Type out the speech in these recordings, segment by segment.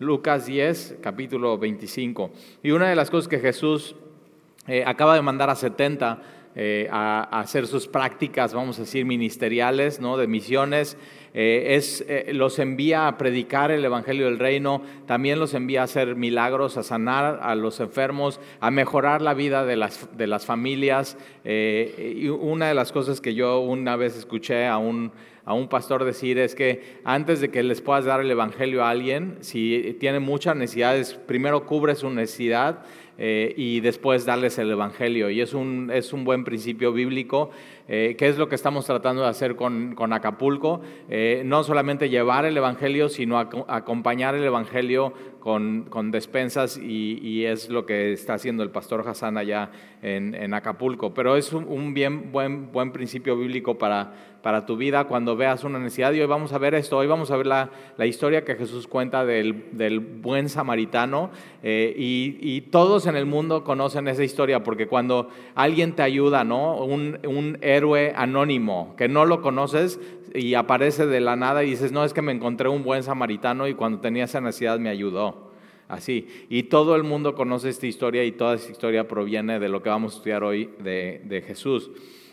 Lucas 10, capítulo 25. Y una de las cosas que Jesús eh, acaba de mandar a 70 eh, a, hacer sus prácticas, vamos a decir, ministeriales, ¿no? de misiones, eh, es, los envía a predicar el Evangelio del Reino, también los envía a hacer milagros, a sanar a los enfermos, a mejorar la vida de las, de las familias. y una de las cosas que yo una vez escuché a un a un pastor decir es que antes de que les puedas dar el Evangelio a alguien, si tiene muchas necesidades, primero cubre su necesidad eh, y después darles el Evangelio. Y es un, es un buen principio bíblico, eh, que es lo que estamos tratando de hacer con, con Acapulco. Eh, no solamente llevar el Evangelio, sino acompañar el Evangelio con, con despensas y, es lo que está haciendo el pastor Hassan allá en, en Acapulco. Pero es un, un bien, buen, buen principio bíblico para para tu vida cuando veas una necesidad. Y hoy vamos a ver esto, hoy vamos a ver la, historia que Jesús cuenta del, buen samaritano. Eh, y, todos en el mundo conocen esa historia porque cuando alguien te ayuda, ¿no? Un, un héroe anónimo que no lo conoces y aparece de la nada y dices, no, es que me encontré un buen samaritano y cuando tenía esa necesidad me ayudó. Así. Y todo el mundo conoce esta historia y toda esta historia proviene de lo que vamos a estudiar hoy de, de Jesús.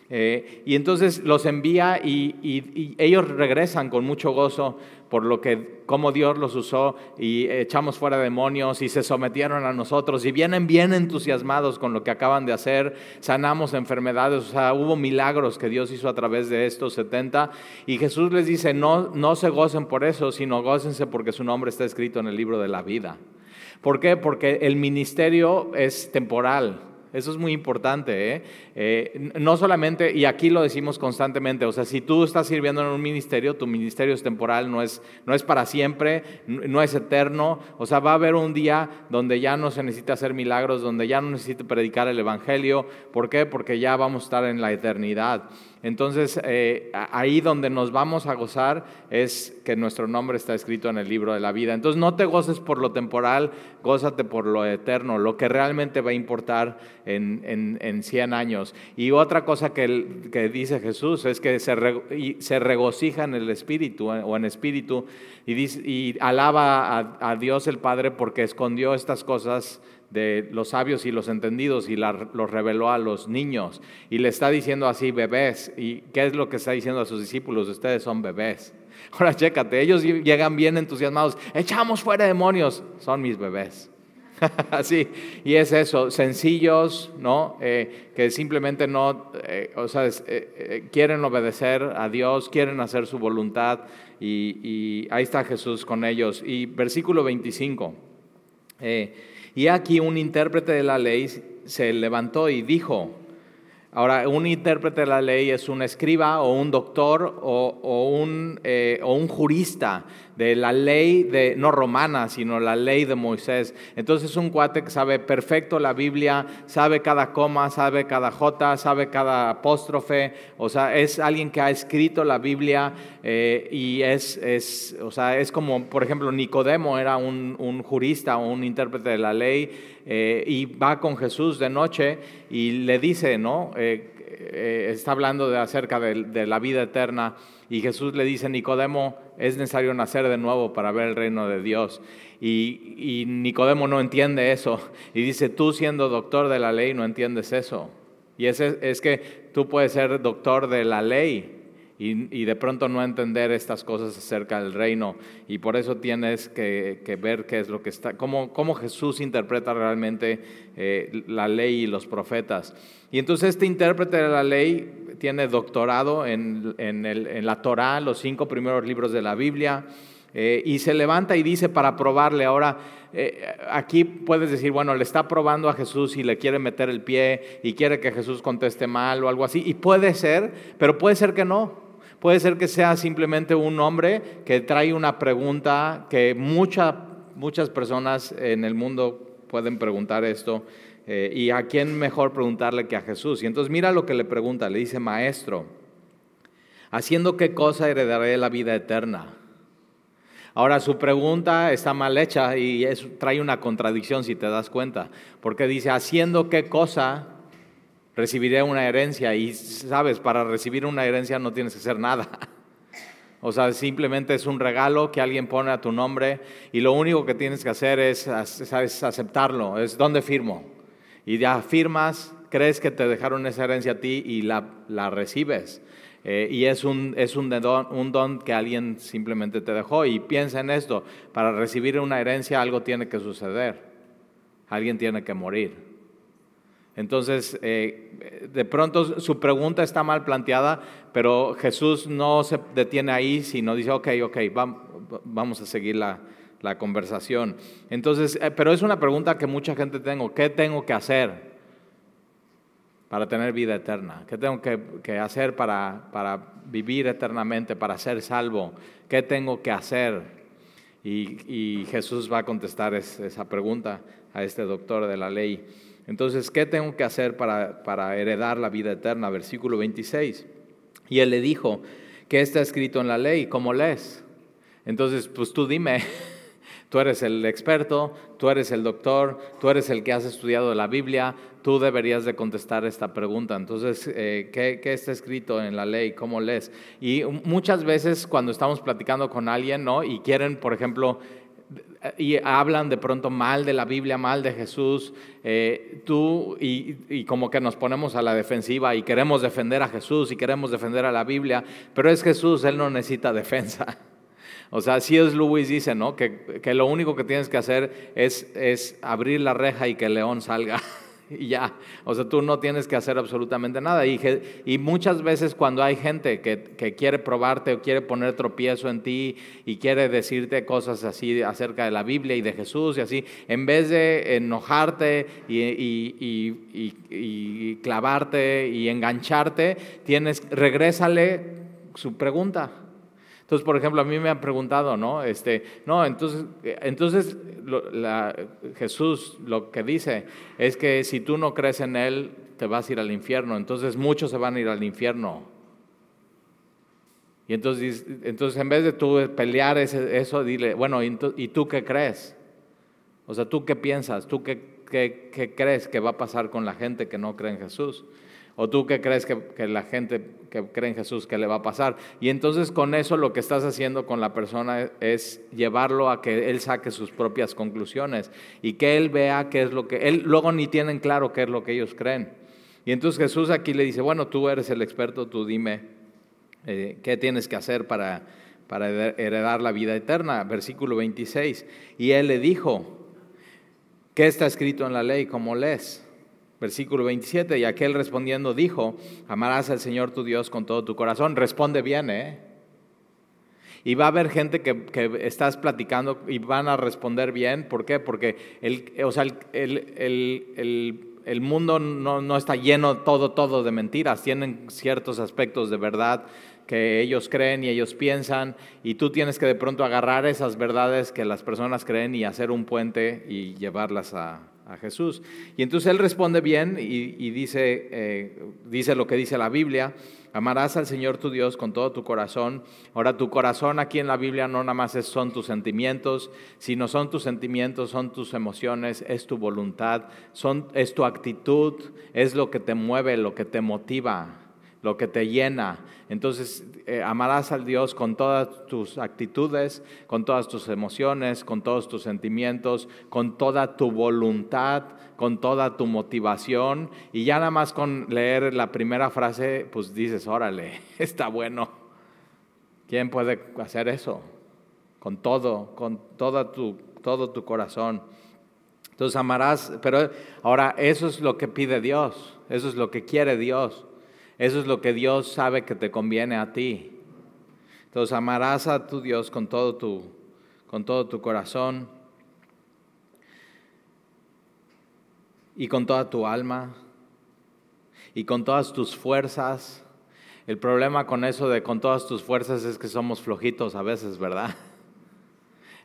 Eh, y entonces los envía y, ellos regresan con mucho gozo por lo que, cómo Dios los usó y echamos fuera demonios y se sometieron a nosotros y vienen bien entusiasmados con lo que acaban de hacer, sanamos enfermedades, o sea, hubo milagros que Dios hizo a través de estos 70 y Jesús les dice, no, no se gocen por eso, sino gócense porque su nombre está escrito en el libro de la vida. ¿Por qué? Porque el ministerio es temporal. Eso es muy importante. ¿eh? ¿eh? no solamente, y aquí lo decimos constantemente, o sea, si tú estás sirviendo en un ministerio, tu ministerio es temporal, no es, no es para siempre, no es eterno. O sea, va a haber un día donde ya no se necesita hacer milagros, donde ya no necesita predicar el Evangelio. ¿Por qué? Porque ya vamos a estar en la eternidad. Entonces, eh, ahí donde nos vamos a gozar es que nuestro nombre está escrito en el libro de la vida. Entonces, no te goces por lo temporal, gózate por lo eterno, lo que realmente va a importar en, en, 100 años. Y otra cosa que, que dice Jesús es que se, se, regocija en el espíritu o en espíritu y, y alaba a Dios el Padre porque escondió estas cosas de los sabios y los entendidos y los reveló a los niños. Y le está diciendo así, bebés. ¿Y qué es lo que está diciendo a sus discípulos? Ustedes son bebés. Ahora chécate, ellos llegan bien entusiasmados. Echamos fuera demonios. Son mis bebés. Así, y es eso, sencillos, ¿no? Eh, que simplemente no, eh, o sea, eh, quieren obedecer a Dios, quieren hacer su voluntad, y, y, ahí está Jesús con ellos. Y versículo 25. Y aquí un intérprete de la ley se levantó y dijo, ahora un intérprete de la ley es un escriba o un doctor o, un, o un jurista de la ley de, no romana, sino la ley de Moisés. Entonces es un cuate que sabe perfecto la Biblia, sabe cada coma, sabe cada jota, sabe cada apóstrofe, o sea, es alguien que ha escrito la Biblia eh, y es, es, o sea, es como, por ejemplo, Nicodemo era un, un jurista o un intérprete de la ley eh, y va con Jesús de noche y le dice, ¿no? Eh, está hablando de acerca de, de la vida eterna y Jesús le dice, Nicodemo, es necesario nacer de nuevo para ver el reino de Dios. Y, Nicodemo no entiende eso. Y dice, tú siendo doctor de la ley no entiendes eso. Y es, es que tú puedes ser doctor de la ley y, de pronto no entender estas cosas acerca del reino. Y por eso tienes que, ver qué es lo que está, cómo, Jesús interpreta realmente eh, la ley y los profetas. Y entonces este intérprete de la ley tiene doctorado en, la Torá, los cinco primeros libros de la Biblia, eh, y se levanta y dice para probarle. Ahora, eh, aquí puedes decir, bueno, le está probando a Jesús y le quiere meter el pie y quiere que Jesús conteste mal o algo así. Y puede ser, pero puede ser que no. Puede ser que sea simplemente un hombre que trae una pregunta que muchas personas en el mundo pueden preguntar esto. Eh, ¿Y a quién mejor preguntarle que a Jesús? Y entonces mira lo que le pregunta, le dice, maestro, ¿haciendo qué cosa heredaré la vida eterna? Ahora su pregunta está mal hecha y trae una contradicción si te das cuenta, porque dice, ¿haciendo qué cosa recibiré una herencia? Y sabes, para recibir una herencia no tienes que hacer nada. O sea, simplemente es un regalo que alguien pone a tu nombre y lo único que tienes que hacer es, aceptarlo, es dónde firmo. Y ya firmas, crees que te dejaron esa herencia a ti y la, la recibes. Eh, y es, un, es un, don, un don que alguien simplemente te dejó. Y piensa en esto, para recibir una herencia algo tiene que suceder, alguien tiene que morir. Entonces, eh, de pronto su pregunta está mal planteada, pero Jesús no se detiene ahí, sino dice, ok, ok, vamos a seguir la, conversación. Entonces, eh, pero es una pregunta que mucha gente tengo, ¿qué tengo que hacer para tener vida eterna? ¿Qué tengo que, hacer para, para, vivir eternamente, para ser salvo? ¿Qué tengo que hacer? Y, Jesús va a contestar esa pregunta a este doctor de la ley. Entonces, ¿qué tengo que hacer para, heredar la vida eterna? Versículo 26. Y él le dijo, ¿qué está escrito en la ley? ¿Cómo lees? Entonces, pues tú dime, tú eres el experto, tú eres el doctor, tú eres el que has estudiado la Biblia, tú deberías de contestar esta pregunta. Entonces, eh, ¿qué, ¿qué, está escrito en la ley? ¿Cómo lees? Y muchas veces cuando estamos platicando con alguien, ¿no? Y quieren, por ejemplo, y hablan de pronto mal de la Biblia, mal de Jesús, eh, tú y, como que nos ponemos a la defensiva y queremos defender a Jesús y queremos defender a la Biblia, pero es Jesús, Él no necesita defensa. O sea, si es Lewis dice, ¿no? Que, que, lo único que tienes que hacer es, es abrir la reja y que el león salga. y ya. O sea, tú no tienes que hacer absolutamente nada. Y, y muchas veces cuando hay gente que, quiere probarte o quiere poner tropiezo en ti y quiere decirte cosas así acerca de la Biblia y de Jesús y así, en vez de enojarte y, y clavarte y engancharte, tienes, regrésale su pregunta. Entonces, por ejemplo, a mí me han preguntado, ¿no? Este, no, entonces, entonces Jesús lo que dice es que si tú no crees en Él, te vas a ir al infierno. Entonces muchos se van a ir al infierno. Y entonces, entonces en vez de tú pelear eso, dile, bueno, ¿y tú qué crees? O sea, ¿tú qué piensas? ¿Tú qué, qué crees que va a pasar con la gente que no cree en Jesús? ¿O tú qué crees que, la gente que cree en Jesús que le va a pasar? Y entonces con eso lo que estás haciendo con la persona es llevarlo a que él saque sus propias conclusiones y que él vea qué es lo que... Él luego ni tienen claro qué es lo que ellos creen. Y entonces Jesús aquí le dice, bueno, tú eres el experto, tú dime eh, qué tienes que hacer para, para heredar la vida eterna. Versículo 26. Y él le dijo, ¿qué está escrito en la ley? ¿Cómo lees? Versículo 27, y aquel respondiendo dijo, amarás al Señor tu Dios con todo tu corazón. Responde bien, ¿eh? Y va a haber gente que, estás platicando y van a responder bien. ¿Por qué? Porque el, o sea, el, mundo no, no, está lleno todo, todo de mentiras. Tienen ciertos aspectos de verdad que ellos creen y ellos piensan. Y tú tienes que de pronto agarrar esas verdades que las personas creen y hacer un puente y llevarlas a, a Jesús. Y entonces él responde bien y, dice, eh, dice lo que dice la Biblia, amarás al Señor tu Dios con todo tu corazón. Ahora tu corazón aquí en la Biblia no nada más son tus sentimientos, sino son tus sentimientos, son tus emociones, es tu voluntad, son, es tu actitud, es lo que te mueve, lo que te motiva lo que te llena. Entonces eh, amarás al Dios con todas tus actitudes, con todas tus emociones, con todos tus sentimientos, con toda tu voluntad, con toda tu motivación. Y ya nada más con leer la primera frase, pues dices, órale, está bueno. ¿Quién puede hacer eso? Con todo, con toda tu, todo tu corazón. Entonces amarás, pero ahora eso es lo que pide Dios, eso es lo que quiere Dios. Eso es lo que Dios sabe que te conviene a ti. Entonces amarás a tu Dios con todo tu, con todo tu corazón y con toda tu alma y con todas tus fuerzas. El problema con eso de con todas tus fuerzas es que somos flojitos a veces, ¿verdad?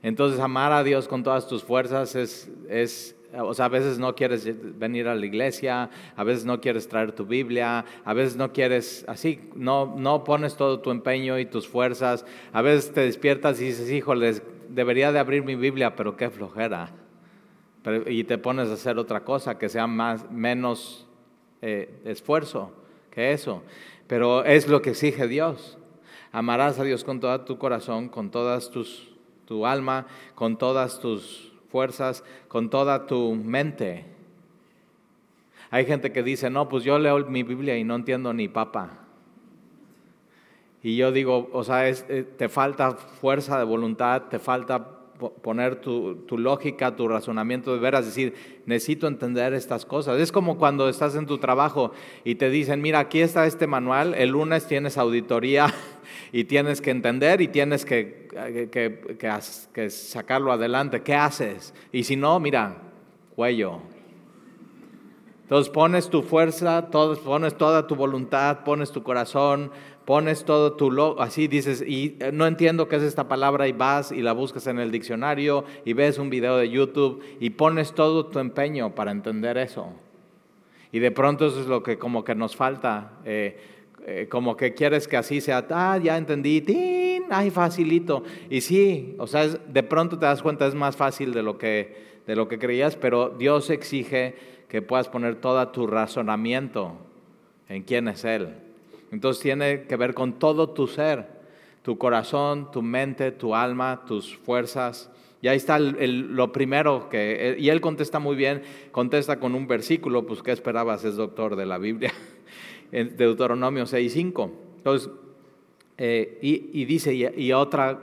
Entonces amar a Dios con todas tus fuerzas es, es o sea, a veces no quieres venir a la iglesia, a veces no quieres traer tu Biblia, a veces no quieres, así, no, no pones todo tu empeño y tus fuerzas, a veces te despiertas y dices, híjoles, debería de abrir mi Biblia, pero qué flojera. y te pones a hacer otra cosa que sea más, menos eh, esfuerzo que eso. Pero es lo que exige Dios. Amarás a Dios con todo tu corazón, con todas tus, tu alma, con todas tus fuerzas, con toda tu mente. Hay gente que dice, no, pues yo leo mi Biblia y no entiendo ni papa. Y yo digo, o sea, eh, te falta fuerza de voluntad, te falta poner tu, lógica, tu razonamiento de veras, decir, necesito entender estas cosas. Es como cuando estás en tu trabajo y te dicen, mira, aquí está este manual, el lunes tienes auditoría y tienes que entender y tienes que, que, sacarlo adelante. ¿Qué haces? Y si no, mira, cuello. Entonces pones tu fuerza, pones toda tu voluntad, pones tu corazón, pones todo tu lo, así dices, y eh, no entiendo qué es esta palabra y vas y la buscas en el diccionario y ves un video de YouTube y pones todo tu empeño para entender eso. Y de pronto eso es lo que como que nos falta, eh, eh, como que quieres que así sea, ah, ya entendí, ¡tin! ay, facilito. Y sí, o sea, de pronto te das cuenta, es más fácil de lo que, de lo que creías, pero Dios exige que puedas poner todo tu razonamiento en quién es Él. Entonces tiene que ver con todo tu ser, tu corazón, tu mente, tu alma, tus fuerzas. Y ahí está lo primero que, y él contesta muy bien, contesta con un versículo, pues ¿qué esperabas? Es doctor de la Biblia, Deuteronomio 6.5. Entonces, eh, y, dice, y, otra,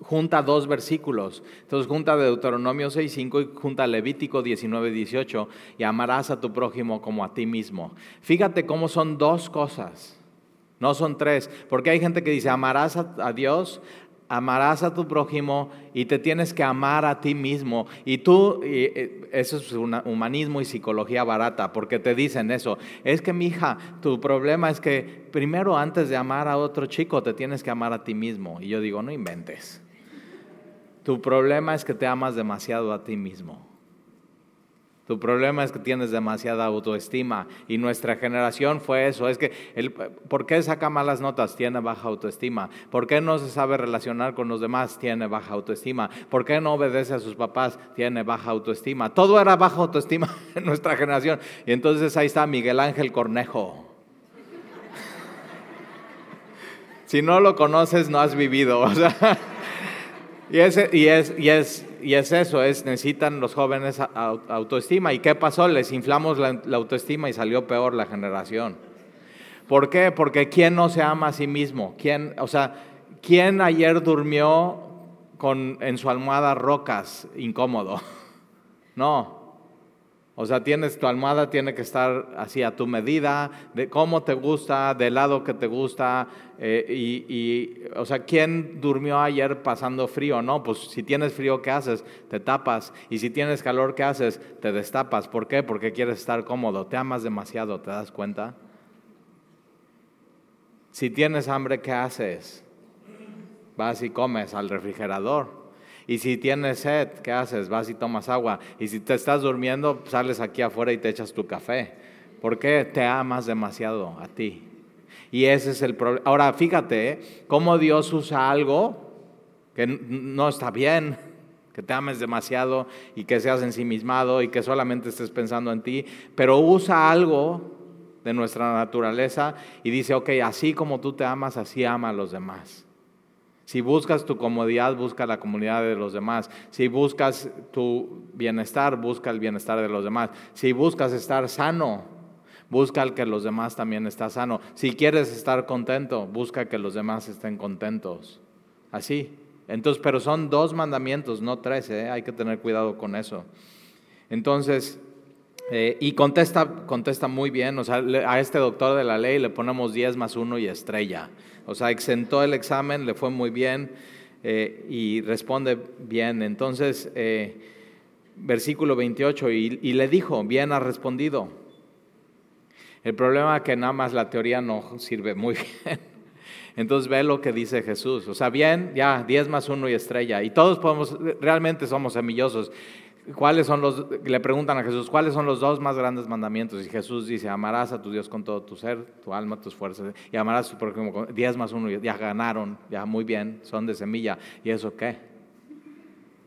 junta dos versículos. Entonces junta Deuteronomio 6.5 y junta Levítico 19.18 y amarás a tu prójimo como a ti mismo. Fíjate cómo son dos cosas no son tres, porque hay gente que dice, amarás a, Dios, amarás a tu prójimo y te tienes que amar a ti mismo. Y tú, eh, eso es un humanismo y psicología barata, porque te dicen eso. Es que mi hija, tu problema es que primero antes de amar a otro chico, te tienes que amar a ti mismo. Y yo digo, no inventes. Tu problema es que te amas demasiado a ti mismo. Tu problema es que tienes demasiada autoestima y nuestra generación fue eso. Es que, el, ¿por qué saca malas notas? Tiene baja autoestima. ¿Por qué no se sabe relacionar con los demás? Tiene baja autoestima. ¿Por qué no obedece a sus papás? Tiene baja autoestima. Todo era baja autoestima en nuestra generación. Y entonces ahí está Miguel Ángel Cornejo. Si no lo conoces, no has vivido. Y, ese, y, es, y es y es eso, es necesitan los jóvenes autoestima. ¿Y qué pasó? Les inflamos la, autoestima y salió peor la generación. ¿Por qué? Porque ¿quién no se ama a sí mismo? ¿Quién, o sea, ¿quién ayer durmió con, en su almohada rocas incómodo? No, o sea, tienes tu almohada, tiene que estar así a tu medida, de cómo te gusta, del lado que te gusta. Eh, y, o sea, ¿quién durmió ayer pasando frío? No, pues si tienes frío, ¿qué haces? Te tapas. Y si tienes calor, ¿qué haces? Te destapas. ¿Por qué? Porque quieres estar cómodo. Te amas demasiado, ¿te das cuenta? Si tienes hambre, ¿qué haces? Vas y comes al refrigerador. Y si tienes sed, ¿qué haces? Vas y tomas agua. Y si te estás durmiendo, sales aquí afuera y te echas tu café. ¿Por qué te amas demasiado a ti? Y ese es el problema. Ahora, fíjate ¿eh? cómo Dios usa algo que no está bien, que te ames demasiado y que seas ensimismado y que solamente estés pensando en ti, pero usa algo de nuestra naturaleza y dice, ok, así como tú te amas, así ama a los demás. Si buscas tu comodidad, busca la comunidad de los demás. Si buscas tu bienestar, busca el bienestar de los demás. Si buscas estar sano, busca el que los demás también estén sano. Si quieres estar contento, busca que los demás estén contentos. Así. Entonces, pero son dos mandamientos, no tres, ¿eh? hay que tener cuidado con eso. Entonces, eh, y contesta, contesta muy bien, o sea, a este doctor de la ley le ponemos 10 más 1 y estrella. O sea, exentó el examen, le fue muy bien eh, y responde bien. Entonces, eh, versículo 28, y, y, le dijo, bien ha respondido. El problema es que nada más la teoría no sirve muy bien. Entonces ve lo que dice Jesús. O sea, bien, ya, 10 más 1 y estrella. Y todos podemos, realmente somos semillosos. ¿Cuáles son los, le preguntan a Jesús, ¿cuáles son los dos más grandes mandamientos? Y Jesús dice, amarás a tu Dios con todo tu ser, tu alma, tus fuerzas, y amarás a tu prójimo con 10 más uno, ya ganaron, ya muy bien, son de semilla. ¿Y eso qué?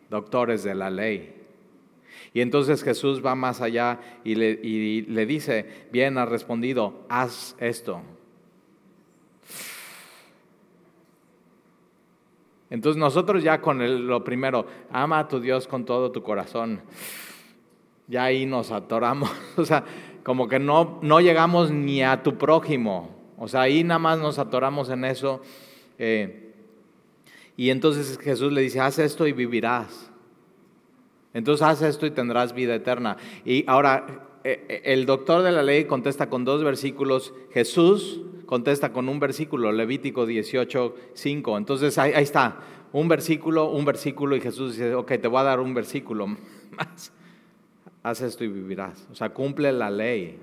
Doctores de la ley. Y entonces Jesús va más allá y le, y le dice, bien ha respondido, haz esto. Entonces nosotros ya con lo primero, ama a tu Dios con todo tu corazón, ya ahí nos atoramos, o sea, como que no, no llegamos ni a tu prójimo, o sea, ahí nada más nos atoramos en eso. Eh, y entonces Jesús le dice, haz esto y vivirás. Entonces haz esto y tendrás vida eterna. Y ahora eh, eh, el doctor de la ley contesta con dos versículos, Jesús contesta con un versículo, Levítico 18, 5. Entonces ahí, está, un versículo, un versículo y Jesús dice, ok, te voy a dar un versículo más. Haz esto y vivirás. O sea, cumple la ley,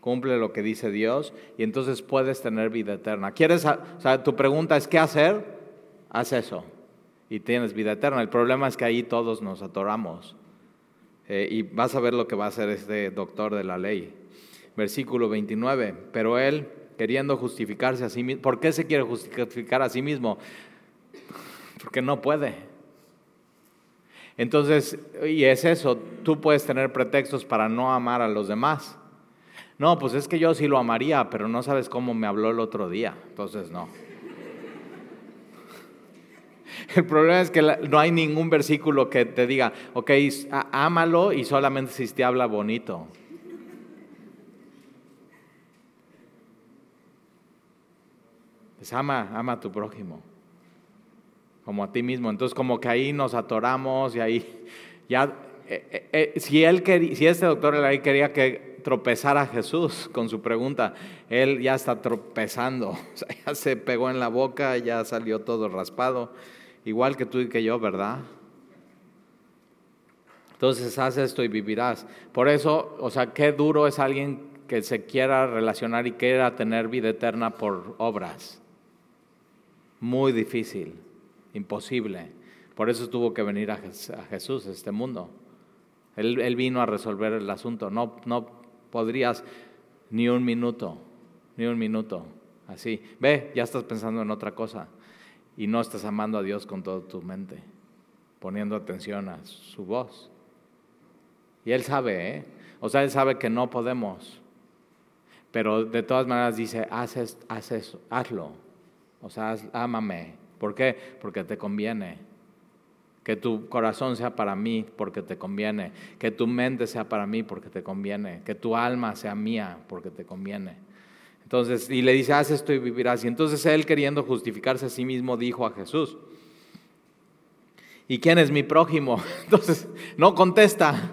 cumple lo que dice Dios y entonces puedes tener vida eterna. ¿Quieres, o sea, tu pregunta es, ¿qué hacer? Haz eso y tienes vida eterna. El problema es que ahí todos nos atoramos. Eh, y vas a ver lo que va a hacer este doctor de la ley. Versículo 29, pero él queriendo justificarse a sí mismo, ¿por qué se quiere justificar a sí mismo? Porque no puede. Entonces, y es eso, tú puedes tener pretextos para no amar a los demás. No, pues es que yo sí lo amaría, pero no sabes cómo me habló el otro día, entonces no. El problema es que no hay ningún versículo que te diga, ok, ámalo y solamente si te habla bonito. Pues ama, ama a tu prójimo, como a ti mismo. Entonces como que ahí nos atoramos y ahí ya, eh, eh, eh, si, él si este doctor ahí quería que tropezara Jesús con su pregunta, él ya está tropezando, ya se pegó en la boca, ya salió todo raspado igual que tú y que yo, ¿verdad? Entonces haz esto y vivirás. Por eso, o sea, qué duro es alguien que se quiera relacionar y quiera tener vida eterna por obras. Muy difícil, imposible. Por eso tuvo que venir a Jesús, a este mundo. Él, vino a resolver el asunto. No, no podrías ni un minuto, ni un minuto. Así. Ve, ya estás pensando en otra cosa y no estás amando a Dios con toda tu mente, poniendo atención a su voz. Y Él sabe, ¿eh? O sea, Él sabe que no podemos, pero de todas maneras dice, haz, eso, hazlo. O sea, ámame. ¿Por qué? Porque te conviene. Que tu corazón sea para mí porque te conviene. Que tu mente sea para mí porque te conviene. Que tu alma sea mía porque te conviene. Entonces, y le dice, haz esto y vivirás. Y entonces él, queriendo justificarse a sí mismo, dijo a Jesús, ¿y quién es mi prójimo? Entonces, no contesta,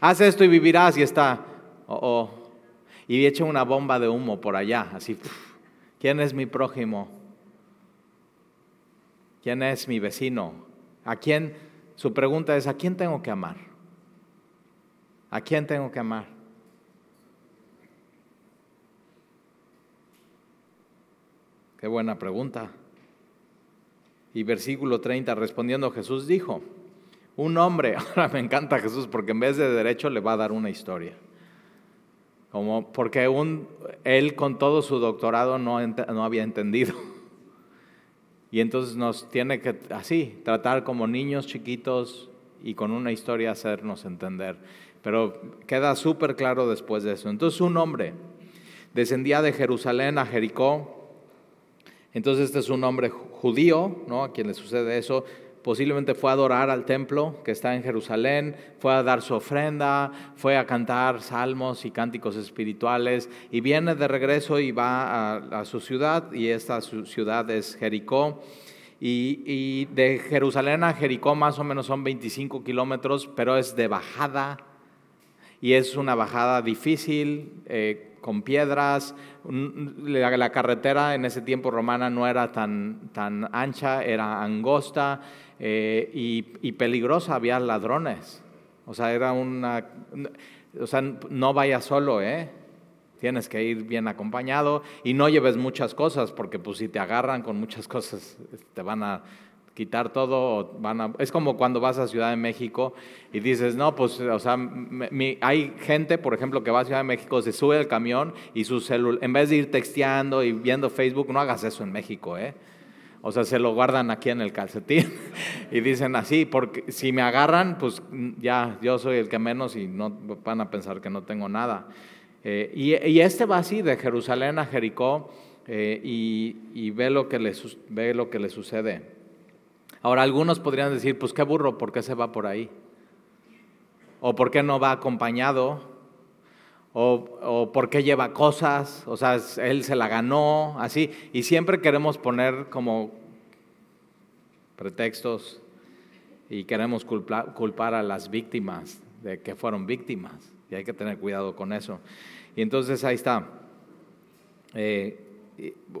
haz esto y vivirás. Y está, oh, oh. Y echa una bomba de humo por allá, así, ¿quién es mi prójimo? ¿Quién es mi vecino? ¿A quién? Su pregunta es, ¿a quién tengo que amar? ¿A quién tengo que amar? Qué buena pregunta. Y versículo 30, respondiendo Jesús dijo, un hombre, ahora me encanta Jesús porque en vez de derecho le va a dar una historia. Como porque un, él con todo su doctorado no, no había entendido. Y entonces nos tiene que así, tratar como niños chiquitos y con una historia hacernos entender. Pero queda súper claro después de eso. Entonces un hombre descendía de Jerusalén a Jericó entonces este es un hombre judío, ¿no? A quien le sucede eso. Posiblemente fue a adorar al templo que está en Jerusalén, fue a dar su ofrenda, fue a cantar salmos y cánticos espirituales y viene de regreso y va a, su ciudad y esta ciudad es Jericó. Y, de Jerusalén a Jericó más o menos son 25 kilómetros, pero es de bajada y es una bajada difícil. Eh, con piedras. La, carretera en ese tiempo romana no era tan, tan ancha, era angosta eh, y, peligrosa, había ladrones. O sea, era una... O sea, no vayas solo, ¿eh? Tienes que ir bien acompañado y no lleves muchas cosas, porque pues si te agarran con muchas cosas, te van a quitar todo, van es como cuando vas a Ciudad de México y dices, no, pues, o sea, hay gente, por ejemplo, que va a Ciudad de México, se sube al camión y su celular, en vez de ir texteando y viendo Facebook, no hagas eso en México, ¿eh? O sea, se lo guardan aquí en el calcetín y dicen así, porque si me agarran, pues ya yo soy el que menos y no van a pensar que no tengo nada. Eh, y, este va así de Jerusalén a Jericó eh, y, ve, lo que le, ve lo que le sucede. Ahora algunos podrían decir, pues qué burro, ¿por qué se va por ahí? ¿O por qué no va acompañado? ¿O, por qué lleva cosas? O sea, él se la ganó, así. Y siempre queremos poner como pretextos y queremos culpar a las víctimas de que fueron víctimas. Y hay que tener cuidado con eso. Y entonces ahí está. Eh,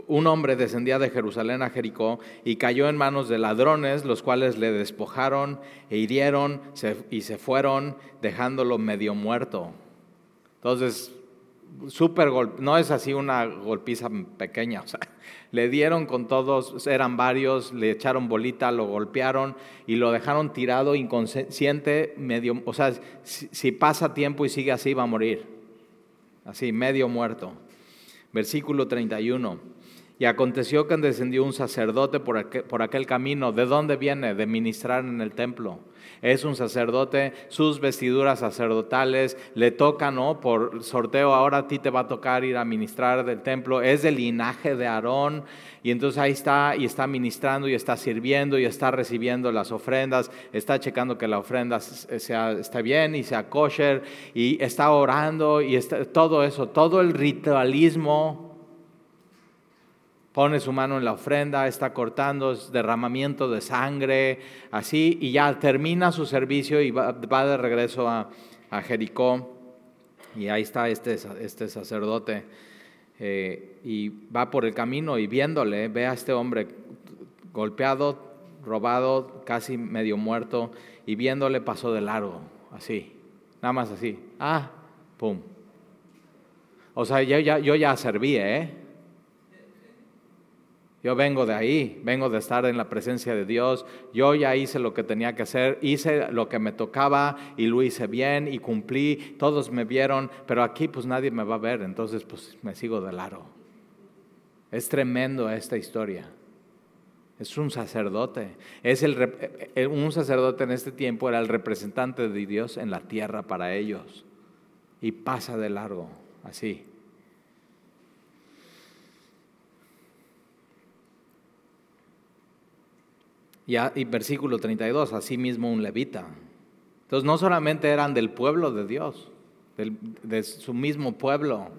un hombre descendía de Jerusalén a Jericó y cayó en manos de ladrones, los cuales le despojaron e hirieron y se fueron dejándolo medio muerto. Entonces, súper no es así una golpiza pequeña, o sea, le dieron con todos, eran varios, le echaron bolita, lo golpearon y lo dejaron tirado inconsciente, medio, o sea, si pasa tiempo y sigue así va a morir, así, medio muerto. Versículo 31. Y aconteció que descendió un sacerdote por aquel, por aquel, camino. ¿De dónde viene? De ministrar en el templo. Es un sacerdote, sus vestiduras sacerdotales le tocan, ¿no? Por sorteo, ahora a ti te va a tocar ir a ministrar del templo. Es del linaje de Aarón. Y entonces ahí está y está ministrando y está sirviendo y está recibiendo las ofrendas, está checando que la ofrenda sea, está bien y sea kosher y está orando y está, todo eso, todo el ritualismo pone su mano en la ofrenda, está cortando, derramamiento de sangre, así, y ya termina su servicio y va, de regreso a, Jericó. Y ahí está este, este sacerdote eh, y va por el camino y viéndole, ve a este hombre golpeado, robado, casi medio muerto, y viéndole pasó de largo, así, nada más así, ah, pum. O sea, yo ya, yo ya serví, ¿eh? Yo vengo de ahí, vengo de estar en la presencia de Dios. Yo ya hice lo que tenía que hacer, hice lo que me tocaba y lo hice bien y cumplí. Todos me vieron, pero aquí pues nadie me va a ver, entonces pues me sigo de largo. Es tremendo esta historia. Es un sacerdote. Es el, eh, eh, un sacerdote en este tiempo era el representante de Dios en la tierra para ellos. Y pasa de largo, así. Y, versículo 32, así mismo un levita. Entonces no solamente eran del pueblo de Dios, de su mismo pueblo,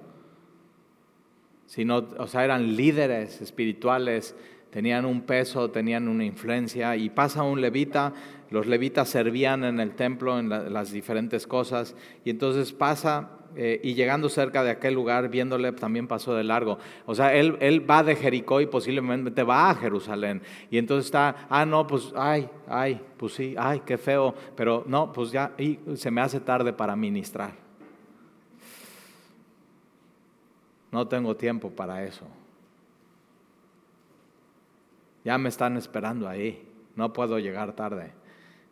sino, o sea, eran líderes espirituales, tenían un peso, tenían una influencia, y pasa un levita, los levitas servían en el templo en las diferentes cosas, y entonces pasa eh, y llegando cerca de aquel lugar, viéndole, también pasó de largo. O sea, él, él va de Jericó y posiblemente va a Jerusalén. Y entonces está, ah, no, pues, ay, ay, pues sí, ay, qué feo, pero no, pues ya, y se me hace tarde para ministrar. No tengo tiempo para eso. Ya me están esperando ahí, no puedo llegar tarde.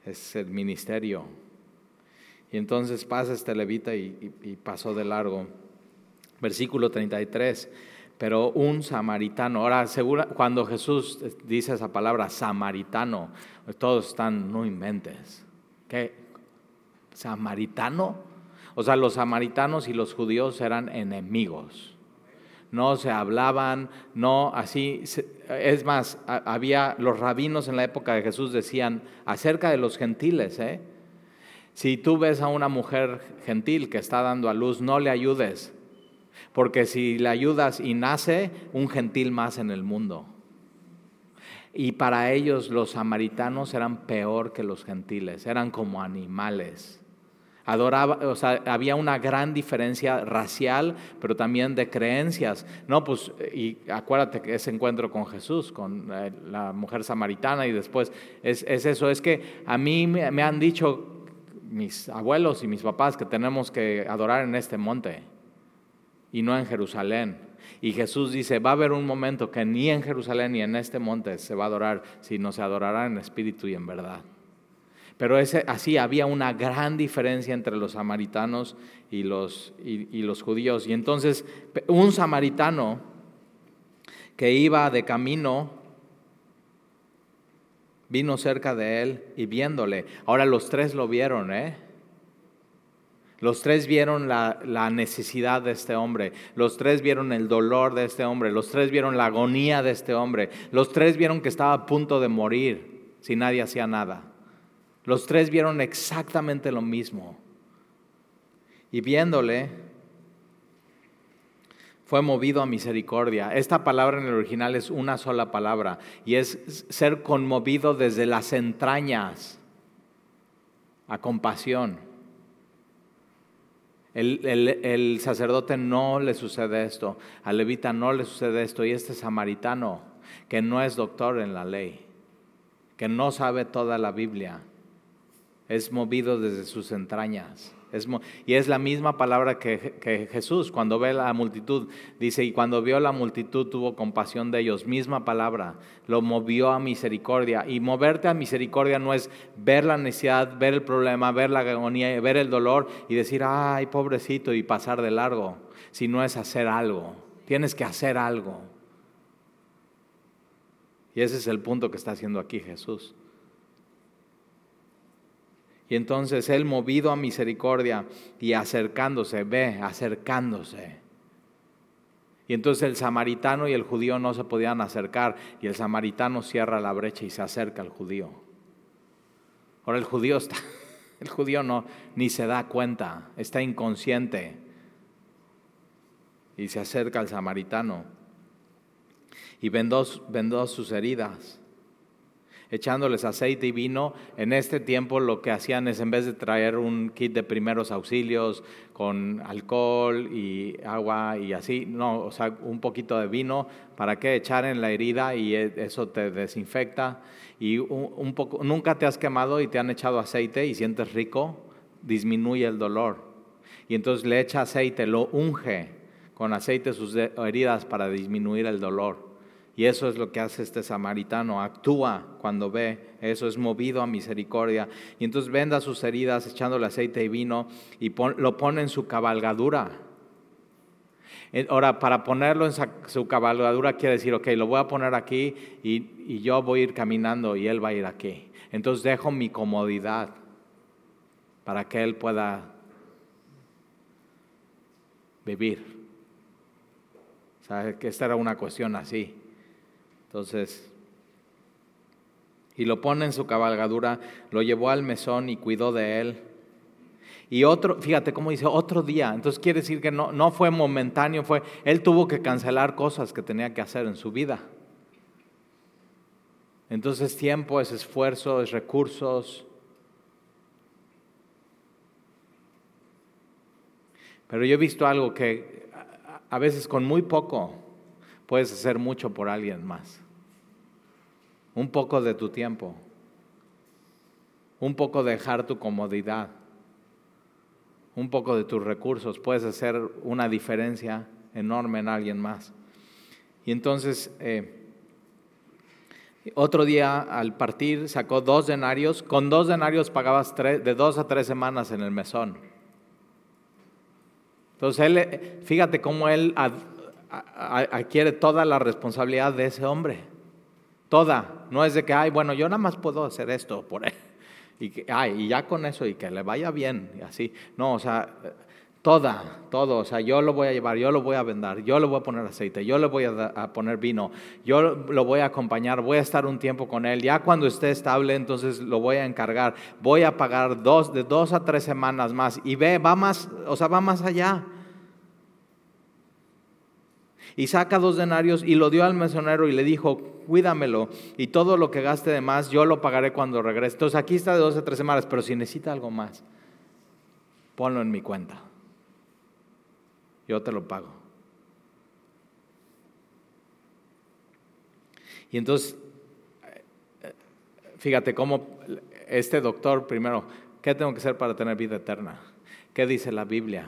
Es el ministerio. Y entonces pasa este levita y, pasó de largo. Versículo 33 pero un samaritano. Ahora, segura, cuando Jesús dice esa palabra, samaritano, todos están, no inventes. ¿Qué? ¿Samaritano? O sea, los samaritanos y los judíos eran enemigos. No se hablaban, no así. Es más, había los rabinos en la época de Jesús decían acerca de los gentiles, ¿eh? Si tú ves a una mujer gentil que está dando a luz, no le ayudes, porque si le ayudas y nace, un gentil más en el mundo. Y para ellos los samaritanos eran peor que los gentiles, eran como animales. Adoraba, o sea, había una gran diferencia racial, pero también de creencias. No, pues, y acuérdate que ese encuentro con Jesús, con eh, la mujer samaritana, y después es, eso, es que a mí me han dicho mis abuelos y mis papás que tenemos que adorar en este monte y no en Jerusalén. Y Jesús dice, va a haber un momento que ni en Jerusalén ni en este monte se va a adorar, sino se adorará en espíritu y en verdad. Pero ese, así había una gran diferencia entre los samaritanos y los, y los judíos. Y entonces un samaritano que iba de camino vino cerca de él y viéndole. Ahora los tres lo vieron, ¿eh? Los tres vieron la, la, necesidad de este hombre, los tres vieron el dolor de este hombre, los tres vieron la agonía de este hombre, los tres vieron que estaba a punto de morir. si nadie hacía nada. Los tres vieron exactamente lo mismo. Y viéndole, fue movido a misericordia. Esta palabra en el original es una sola palabra y es ser conmovido desde las entrañas a compasión. El, sacerdote no le sucede esto, al levita no le sucede esto y este samaritano que no es doctor en la ley, que no sabe toda la Biblia, es movido desde sus entrañas y es la misma palabra que, Jesús cuando ve la multitud. Dice, y cuando vio la multitud tuvo compasión de ellos. Misma palabra, lo movió a misericordia. Y moverte a misericordia no es ver la necesidad, ver el problema, ver la agonía, ver el dolor y decir, ay, pobrecito, y pasar de largo. Sino es hacer algo. Tienes que hacer algo. Y ese es el punto que está haciendo aquí Jesús. Y entonces él, movido a misericordia y acercándose, ve, acercándose. Y entonces el samaritano y el judío no se podían acercar y el samaritano cierra la brecha y se acerca al judío. Ahora el judío está, el judío no ni se da cuenta, está inconsciente y se acerca al samaritano y vendó, vendó sus heridas echándoles aceite y vino. En este tiempo lo que hacían es en vez de traer un kit de primeros auxilios con alcohol y agua y así, no, o sea, un poquito de vino para que echar en la herida y e, eso te desinfecta. Y un, poco, nunca te has quemado y te han echado aceite y sientes rico, disminuye el dolor. Y entonces le echa aceite, lo unge con aceite sus heridas para disminuir el dolor. Y eso es lo que hace este samaritano, actúa cuando ve, eso es movido a misericordia. Y entonces venda sus heridas echándole aceite y vino y lo pone en su cabalgadura. Eh, ahora, para ponerlo en su cabalgadura quiere decir, ok, lo voy a poner aquí y, y yo voy a ir caminando y él va a ir aquí. Entonces dejo mi comodidad para que él pueda vivir. O sea, que esta era una cuestión así. Entonces, y lo pone en su cabalgadura, lo llevó al mesón y cuidó de él. Y otro, fíjate cómo dice, otro día. Entonces quiere decir que no, no fue momentáneo, fue, él tuvo que cancelar cosas que tenía que hacer en su vida. Entonces tiempo es esfuerzo, es recursos. Pero yo he visto algo que a veces con muy poco puedes hacer mucho por alguien más un poco de tu tiempo, un poco dejar tu comodidad, un poco de tus recursos, puedes hacer una diferencia enorme en alguien más. Y entonces, eh, otro día al partir sacó dos denarios, con dos denarios pagabas de dos a tres semanas en el mesón. Entonces, él, eh, fíjate cómo él adquiere toda la responsabilidad de ese hombre. Toda. No es de que, ay, bueno, yo nada más puedo hacer esto por él. Y, que, ay, y ya con eso, y que le vaya bien, y así. No, o sea, toda, todo. O sea, yo lo voy a llevar, yo lo voy a vendar, yo le voy a poner aceite, yo le voy a, poner vino, yo lo voy a acompañar, voy a estar un tiempo con él. Ya cuando esté estable, entonces lo voy a encargar. Voy a pagar dos, de dos a tres semanas más. Y ve, va más, o sea, va más allá y saca dos denarios y lo dio al mesonero y le dijo, cuídamelo y todo lo que gaste de más yo lo pagaré cuando regrese. Entonces aquí está de dos a tres semanas, pero si necesita algo más, ponlo en mi cuenta. Yo te lo pago. Y entonces, fíjate cómo este doctor, primero, ¿qué tengo que hacer para tener vida eterna? ¿Qué dice la Biblia?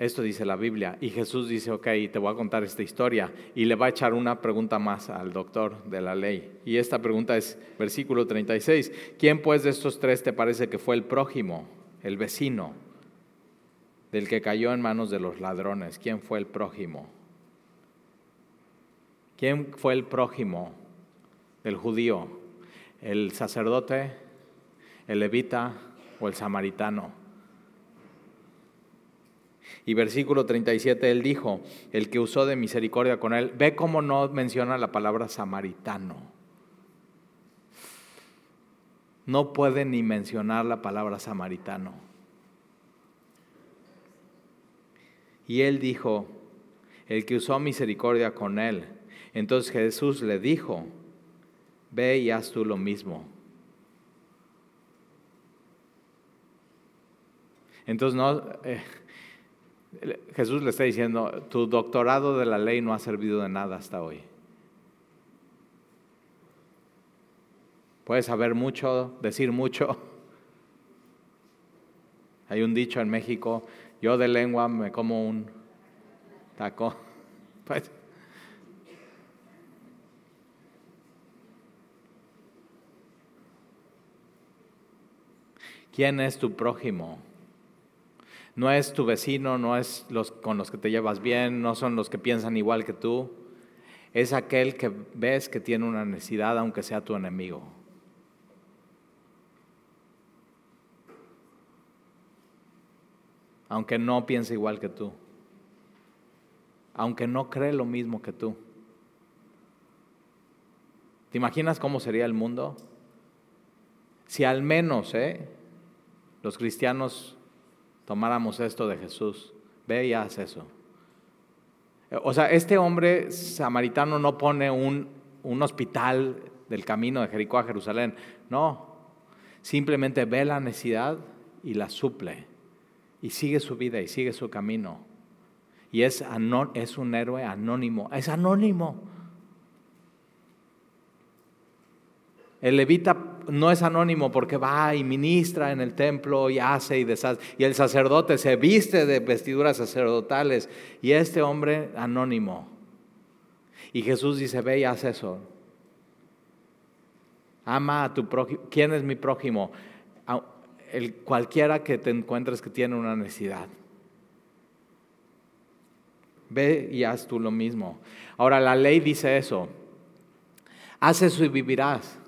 Esto dice la Biblia. Y Jesús dice, ok, te voy a contar esta historia. Y le va a echar una pregunta más al doctor de la ley. Y esta pregunta es versículo 36. ¿Quién pues de estos tres te parece que fue el prójimo, el vecino, del que cayó en manos de los ladrones? ¿Quién fue el prójimo? ¿Quién fue el prójimo del judío? ¿El sacerdote, el levita o el samaritano? Y versículo 37, él dijo, el que usó de misericordia con él, ve cómo no menciona la palabra samaritano. no puede ni mencionar la palabra samaritano. Y él dijo, el que usó misericordia con él. Entonces Jesús le dijo, ve y haz tú lo mismo. Entonces no, eh, Jesús le está diciendo, tu doctorado de la ley no ha servido de nada hasta hoy. Puedes saber mucho, decir mucho. Hay un dicho en México, yo de lengua me como un taco. Pues, ¿Quién es tu prójimo? No es tu vecino, no es los con los que te llevas bien, no son los que piensan igual que tú. Es aquel que ves que tiene una necesidad aunque sea tu enemigo. aunque no piense igual que tú, aunque no cree lo mismo que tú. ¿Te imaginas cómo sería el mundo? Si al menos ¿eh? los cristianos tomáramos esto de Jesús, ve y haz eso. O sea, este hombre samaritano no pone un, un hospital del camino de Jericó a Jerusalén, no, simplemente ve la necesidad y la suple y sigue su vida y sigue su camino. Y es, es un héroe anónimo, es anónimo. El levita no es anónimo porque va y ministra en el templo y hace y deshace. Y el sacerdote se viste de vestiduras sacerdotales. Y este hombre anónimo. Y Jesús dice, ve y haz eso. Ama a tu prójimo. ¿Quién es mi prójimo? el, cualquiera que te encuentres que tiene una necesidad. Ve y haz tú lo mismo. Ahora, la ley dice eso. Haz eso y vivirás.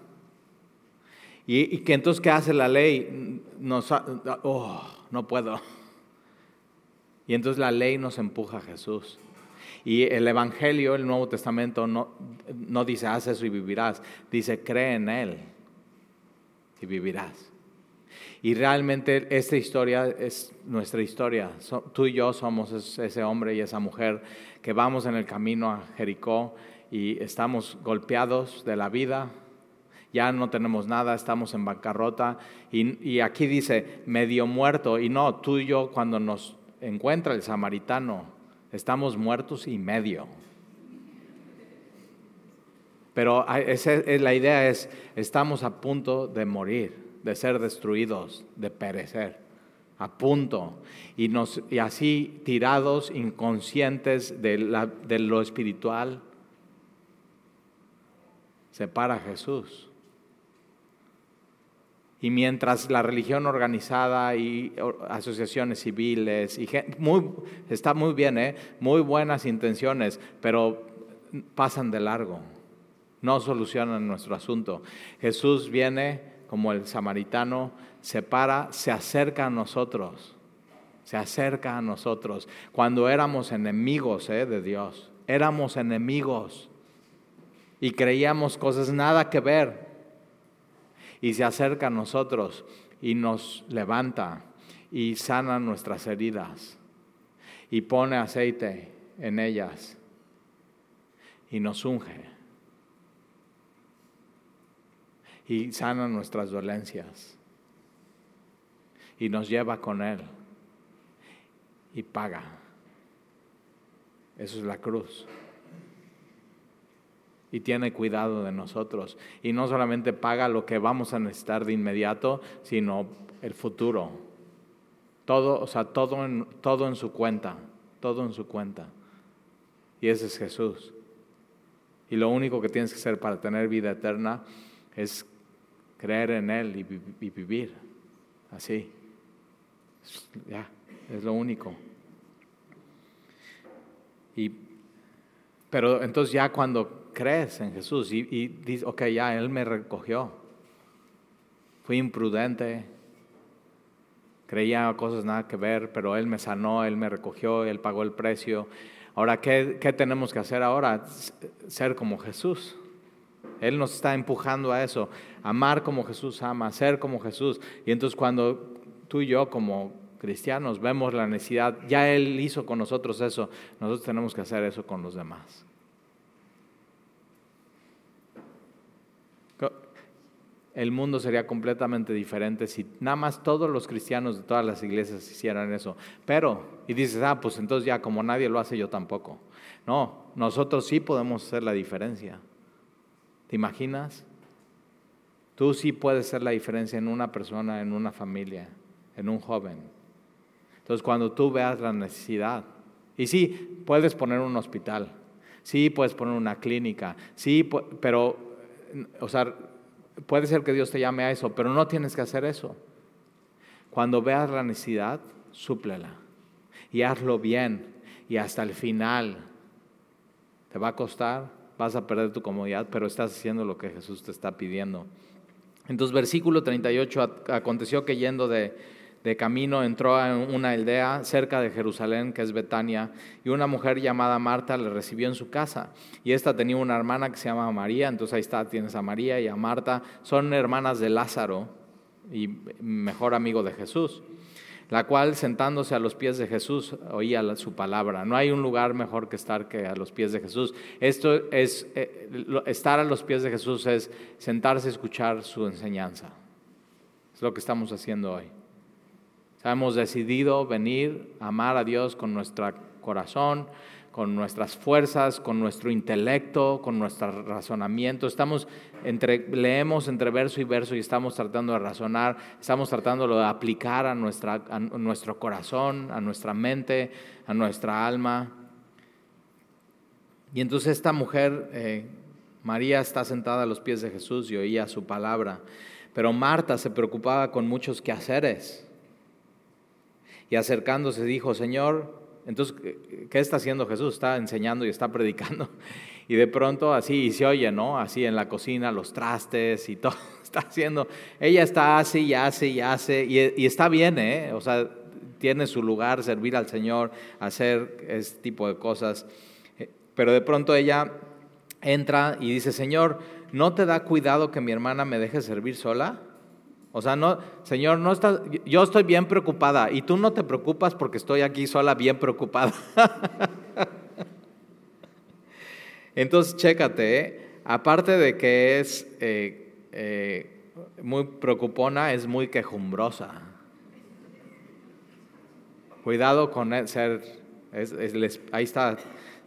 Y, que entonces, ¿qué hace la ley? Nos, oh, no puedo. Y entonces la ley nos empuja a Jesús. Y el Evangelio, el Nuevo Testamento, no, no dice, haz eso y vivirás. Dice, cree en Él y vivirás. Y realmente esta historia es nuestra historia. tú y yo somos ese hombre y esa mujer que vamos en el camino a Jericó y estamos golpeados de la vida, ya no tenemos nada, estamos en bancarrota. Y, y, aquí dice medio muerto. Y no, tú y yo cuando nos encuentra el samaritano, estamos muertos y medio. Pero la idea es, estamos a punto de morir de ser destruidos, de perecer, a punto. Y, nos, y así tirados, inconscientes de, la, de lo espiritual, se para Jesús. Y mientras la religión organizada y asociaciones civiles, y muy, está muy bien, ¿eh? muy buenas intenciones, pero pasan de largo, no solucionan nuestro asunto. Jesús viene como el samaritano, se para, se acerca a nosotros, se acerca a nosotros. Cuando éramos enemigos eh, de Dios, éramos enemigos y creíamos cosas nada que ver. Y se acerca a nosotros y nos levanta y sana nuestras heridas y pone aceite en ellas y nos unge. y sana nuestras dolencias. Y nos lleva con Él y paga. Eso es la cruz. Y tiene cuidado de nosotros. Y no solamente paga lo que vamos a necesitar de inmediato, sino el futuro. Todo, o sea, todo en, todo en su cuenta. Todo en su cuenta. Y ese es Jesús. Y lo único que tienes que hacer para tener vida eterna es creer en Él y, vivir así. Ya, es lo único. Y, pero entonces ya cuando crees en Jesús y, y dices, ok, ya Él me recogió, fui imprudente, creía cosas nada que ver, pero Él me sanó, Él me recogió, Él pagó el precio. Ahora, ¿qué, qué tenemos que hacer ahora? Ser como Jesús. Él nos está empujando a eso, amar como Jesús ama, ser como Jesús. Y entonces cuando tú y yo como cristianos vemos la necesidad, ya Él hizo con nosotros eso, nosotros tenemos que hacer eso con los demás. El mundo sería completamente diferente si nada más todos los cristianos de todas las iglesias hicieran eso. Pero, y dices, ah, pues entonces ya como nadie lo hace, yo tampoco. No, nosotros sí podemos hacer la diferencia. ¿Te imaginas? Tú sí puedes hacer la diferencia en una persona, en una familia, en un joven. Entonces, cuando tú veas la necesidad, y sí, puedes poner un hospital, sí, puedes poner una clínica, sí, pero, o sea, puede ser que Dios te llame a eso, pero no tienes que hacer eso. Cuando veas la necesidad, súplela y hazlo bien y hasta el final. Te va a costar, vas a perder tu comodidad, pero estás haciendo lo que Jesús te está pidiendo. Entonces, versículo 38, aconteció que yendo de, de camino entró a una aldea cerca de Jerusalén, que es Betania, y una mujer llamada Marta le recibió en su casa. Y esta tenía una hermana que se llama María, entonces ahí está, tienes a María y a Marta, son hermanas de Lázaro y mejor amigo de Jesús, la cual sentándose a los pies de Jesús oía su palabra. No hay un lugar mejor que estar que a los pies de Jesús. Esto es, eh, estar a los pies de Jesús es sentarse a escuchar su enseñanza. Es lo que estamos haciendo hoy. Hemos decidido venir a amar a Dios con nuestro corazón, con nuestras fuerzas, con nuestro intelecto, con nuestro razonamiento. Estamos entre, leemos entre verso y verso y estamos tratando de razonar, estamos tratando de aplicar a, nuestro corazón, a nuestra mente, a nuestra alma. Y entonces esta mujer, eh, María, está sentada a los pies de Jesús y oía su palabra, pero Marta se preocupaba con muchos quehaceres. Y acercándose dijo, Señor, entonces, ¿qué está haciendo Jesús? Está enseñando y está predicando. Y de pronto así, y se oye, ¿no? Así en la cocina, los trastes y todo está haciendo. Ella está así y hace y hace, y, está bien, ¿eh? O sea, tiene su lugar servir al Señor, hacer ese tipo de cosas. Pero de pronto ella entra y dice, Señor, ¿no te da cuidado que mi hermana me deje servir sola? O sea, no, Señor, no está, yo estoy bien preocupada y tú no te preocupas porque estoy aquí sola bien preocupada. Entonces, chécate, ¿eh? aparte de que es eh, eh, muy preocupona, es muy quejumbrosa. Cuidado con ser, ahí está,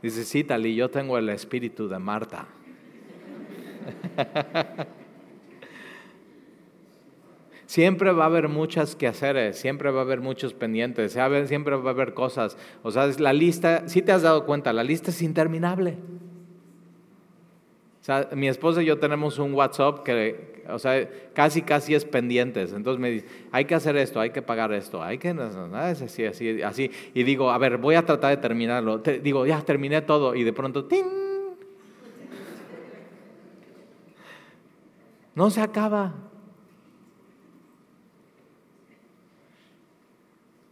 dice, sí, Tali, yo tengo el espíritu de Marta. Siempre va a haber muchas quehaceres, siempre va a haber muchos pendientes, siempre va a haber cosas. O sea, la lista, si te has dado cuenta, la lista es interminable. O sea, mi esposa y yo tenemos un WhatsApp que, o sea, casi, casi es pendientes. Entonces me dice, hay que hacer esto, hay que pagar esto, hay que, así, así, así. Y digo, a ver, voy a tratar de terminarlo. digo, ya terminé todo. Y de pronto, ¡tin! No se acaba.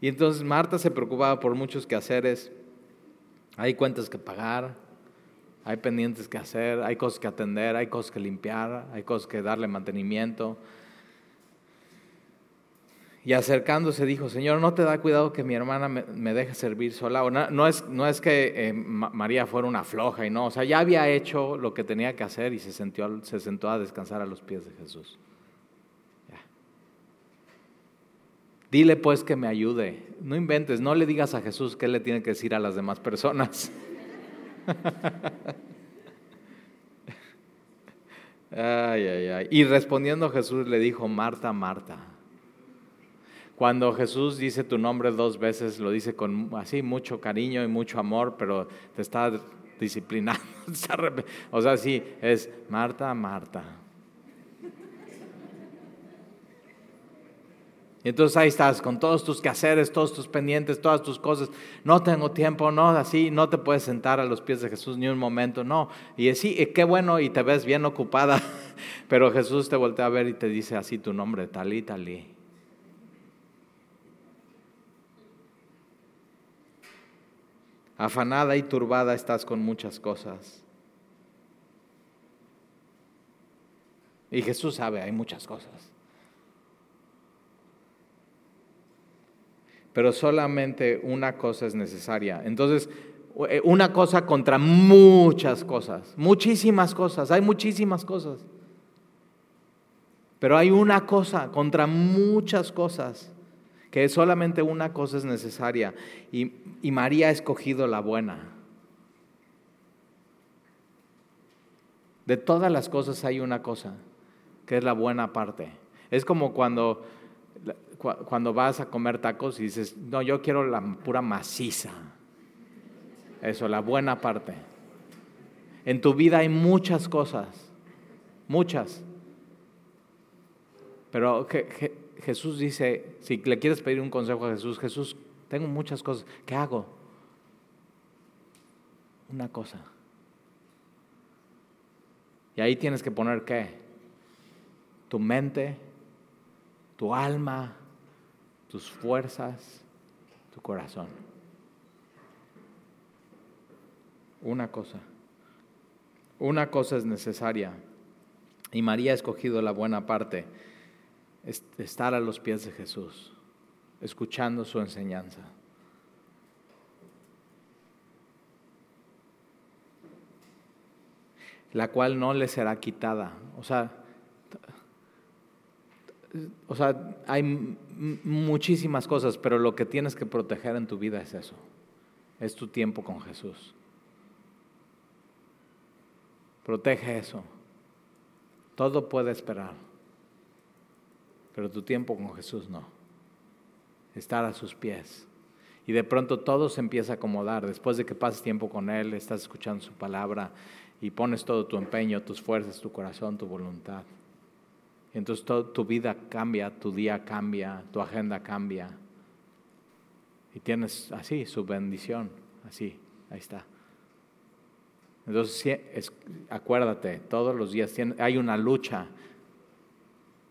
Y entonces Marta se preocupaba por muchos quehaceres. Hay cuentas que pagar, hay pendientes que hacer, hay cosas que atender, hay cosas que limpiar, hay cosas que darle mantenimiento. Y acercándose dijo, Señor, ¿no te da cuidado que mi hermana me, deje servir sola? no, es, no es que eh, María fuera una floja y no, o sea, ya había hecho lo que tenía que hacer y se, se sentó a descansar a los pies de Jesús. Dile pues que me ayude. No inventes, no le digas a Jesús qué le tiene que decir a las demás personas. ay, ay, ay. Y respondiendo Jesús le dijo, Marta, Marta. Cuando Jesús dice tu nombre dos veces, lo dice con así mucho cariño y mucho amor, pero te está disciplinando. o sea, sí, es Marta, Marta. Y entonces ahí estás con todos tus quehaceres, todos tus pendientes, todas tus cosas. No tengo tiempo, no, así, no te puedes sentar a los pies de Jesús ni un momento, no. Y así, qué bueno, y te ves bien ocupada. Pero Jesús te voltea a ver y te dice así tu nombre, talí, talí. Afanada y turbada estás con muchas cosas. Y Jesús sabe, hay muchas cosas. Pero solamente una cosa es necesaria. Entonces, eh, una cosa contra muchas cosas, muchísimas cosas, hay muchísimas cosas. Pero hay una cosa contra muchas cosas, que solamente una cosa es necesaria. Y, y María ha escogido la buena. De todas las cosas hay una cosa, que es la buena parte. Es como cuando, cuando vas a comer tacos y dices, no, yo quiero la pura maciza. Eso, la buena parte. En tu vida hay muchas cosas, muchas. Pero Jesús dice, si le quieres pedir un consejo a Jesús, Jesús, tengo muchas cosas, ¿qué hago? Una cosa. Y ahí tienes que poner qué? Tu mente, tu alma, tus fuerzas, tu corazón. Una cosa. Una cosa es necesaria. Y María ha escogido la buena parte, estar a los pies de Jesús, escuchando su enseñanza. La cual no le será quitada. O sea, o sea, hay muchísimas cosas, pero lo que tienes que proteger en tu vida es eso. Es tu tiempo con Jesús. Protege eso. Todo puede esperar, pero tu tiempo con Jesús no. Estar a sus pies. Y de pronto todo se empieza a acomodar. Después de que pases tiempo con Él, estás escuchando su palabra y pones todo tu empeño, tus fuerzas, tu corazón, tu voluntad. Entonces tu vida cambia, tu día cambia, tu agenda cambia. Y tienes así su bendición, así, ahí está. Entonces, acuérdate, todos los días hay una lucha.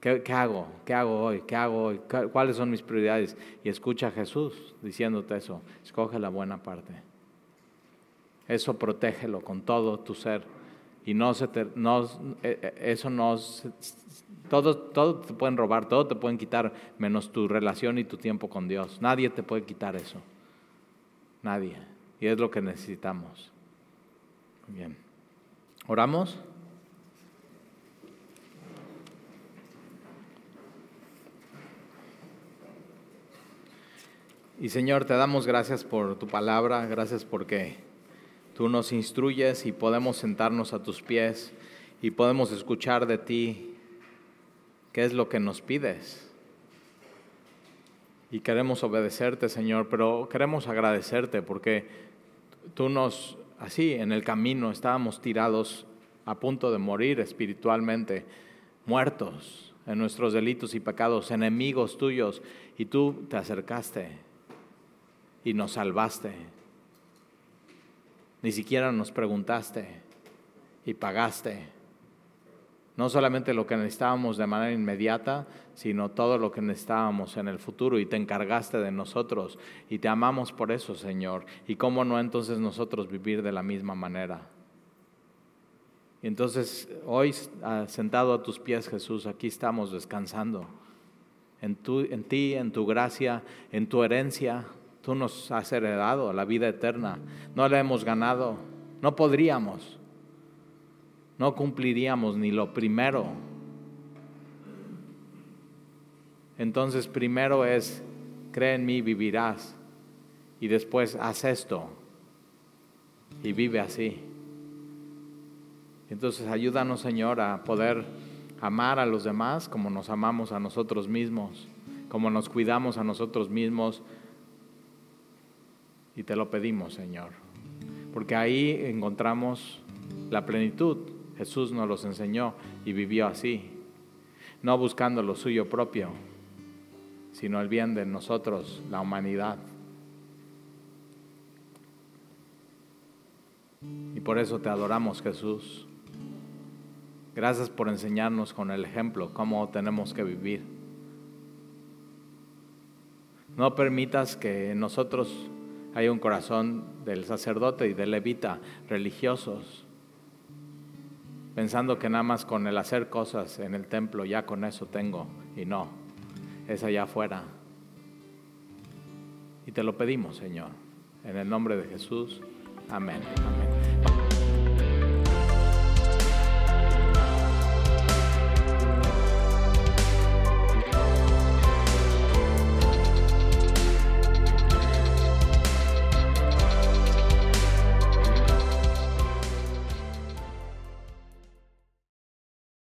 ¿Qué, hago? ¿Qué hago hoy? ¿Qué hago hoy? ¿Cuáles son mis prioridades? Y escucha a Jesús diciéndote eso. Escoge la buena parte. Eso protégelo con todo tu ser. Y no se te, no, e, e, eso no, todo, todo te pueden robar, todo te pueden quitar, menos tu relación y tu tiempo con Dios. Nadie te puede quitar eso. Nadie. Y es lo que necesitamos. Bien. ¿Oramos? Y Señor, te damos gracias por tu palabra, gracias porque tú nos instruyes y podemos sentarnos a tus pies y podemos escuchar de ti qué es lo que nos pides. Y queremos obedecerte, Señor, pero queremos agradecerte porque tú nos así en el camino estábamos tirados a punto de morir espiritualmente, muertos en nuestros delitos y pecados, enemigos tuyos, y tú te acercaste y nos salvaste. Ni siquiera nos preguntaste y pagaste no solamente lo que necesitábamos de manera inmediata, sino todo lo que necesitábamos en el futuro y te encargaste de nosotros y te amamos por eso, Señor. ¿Y cómo no entonces nosotros vivir de la misma manera? Y entonces hoy ah, sentado a tus pies, Jesús, aquí estamos descansando. En, en ti, en tu gracia, en tu herencia, tú nos has heredado la vida eterna. No la hemos ganado, no podríamos no cumpliríamos ni lo primero. Entonces primero es, cree en mí, vivirás. Y después, haz esto. Y vive así. Entonces ayúdanos, Señor, a poder amar a los demás como nos amamos a nosotros mismos, como nos cuidamos a nosotros mismos. Y te lo pedimos, Señor. Porque ahí encontramos la plenitud Jesús nos los enseñó y vivió así, no buscando lo suyo propio, sino el bien de nosotros, la humanidad. Y por eso te adoramos, Jesús. Gracias por enseñarnos con el ejemplo cómo tenemos que vivir. No permitas que en nosotros haya un corazón del sacerdote y del levita religiosos pensando que nada más con el hacer cosas en el templo ya con eso tengo y no, es allá afuera. Y te lo pedimos, Señor, en el nombre de Jesús. Amén. Amén.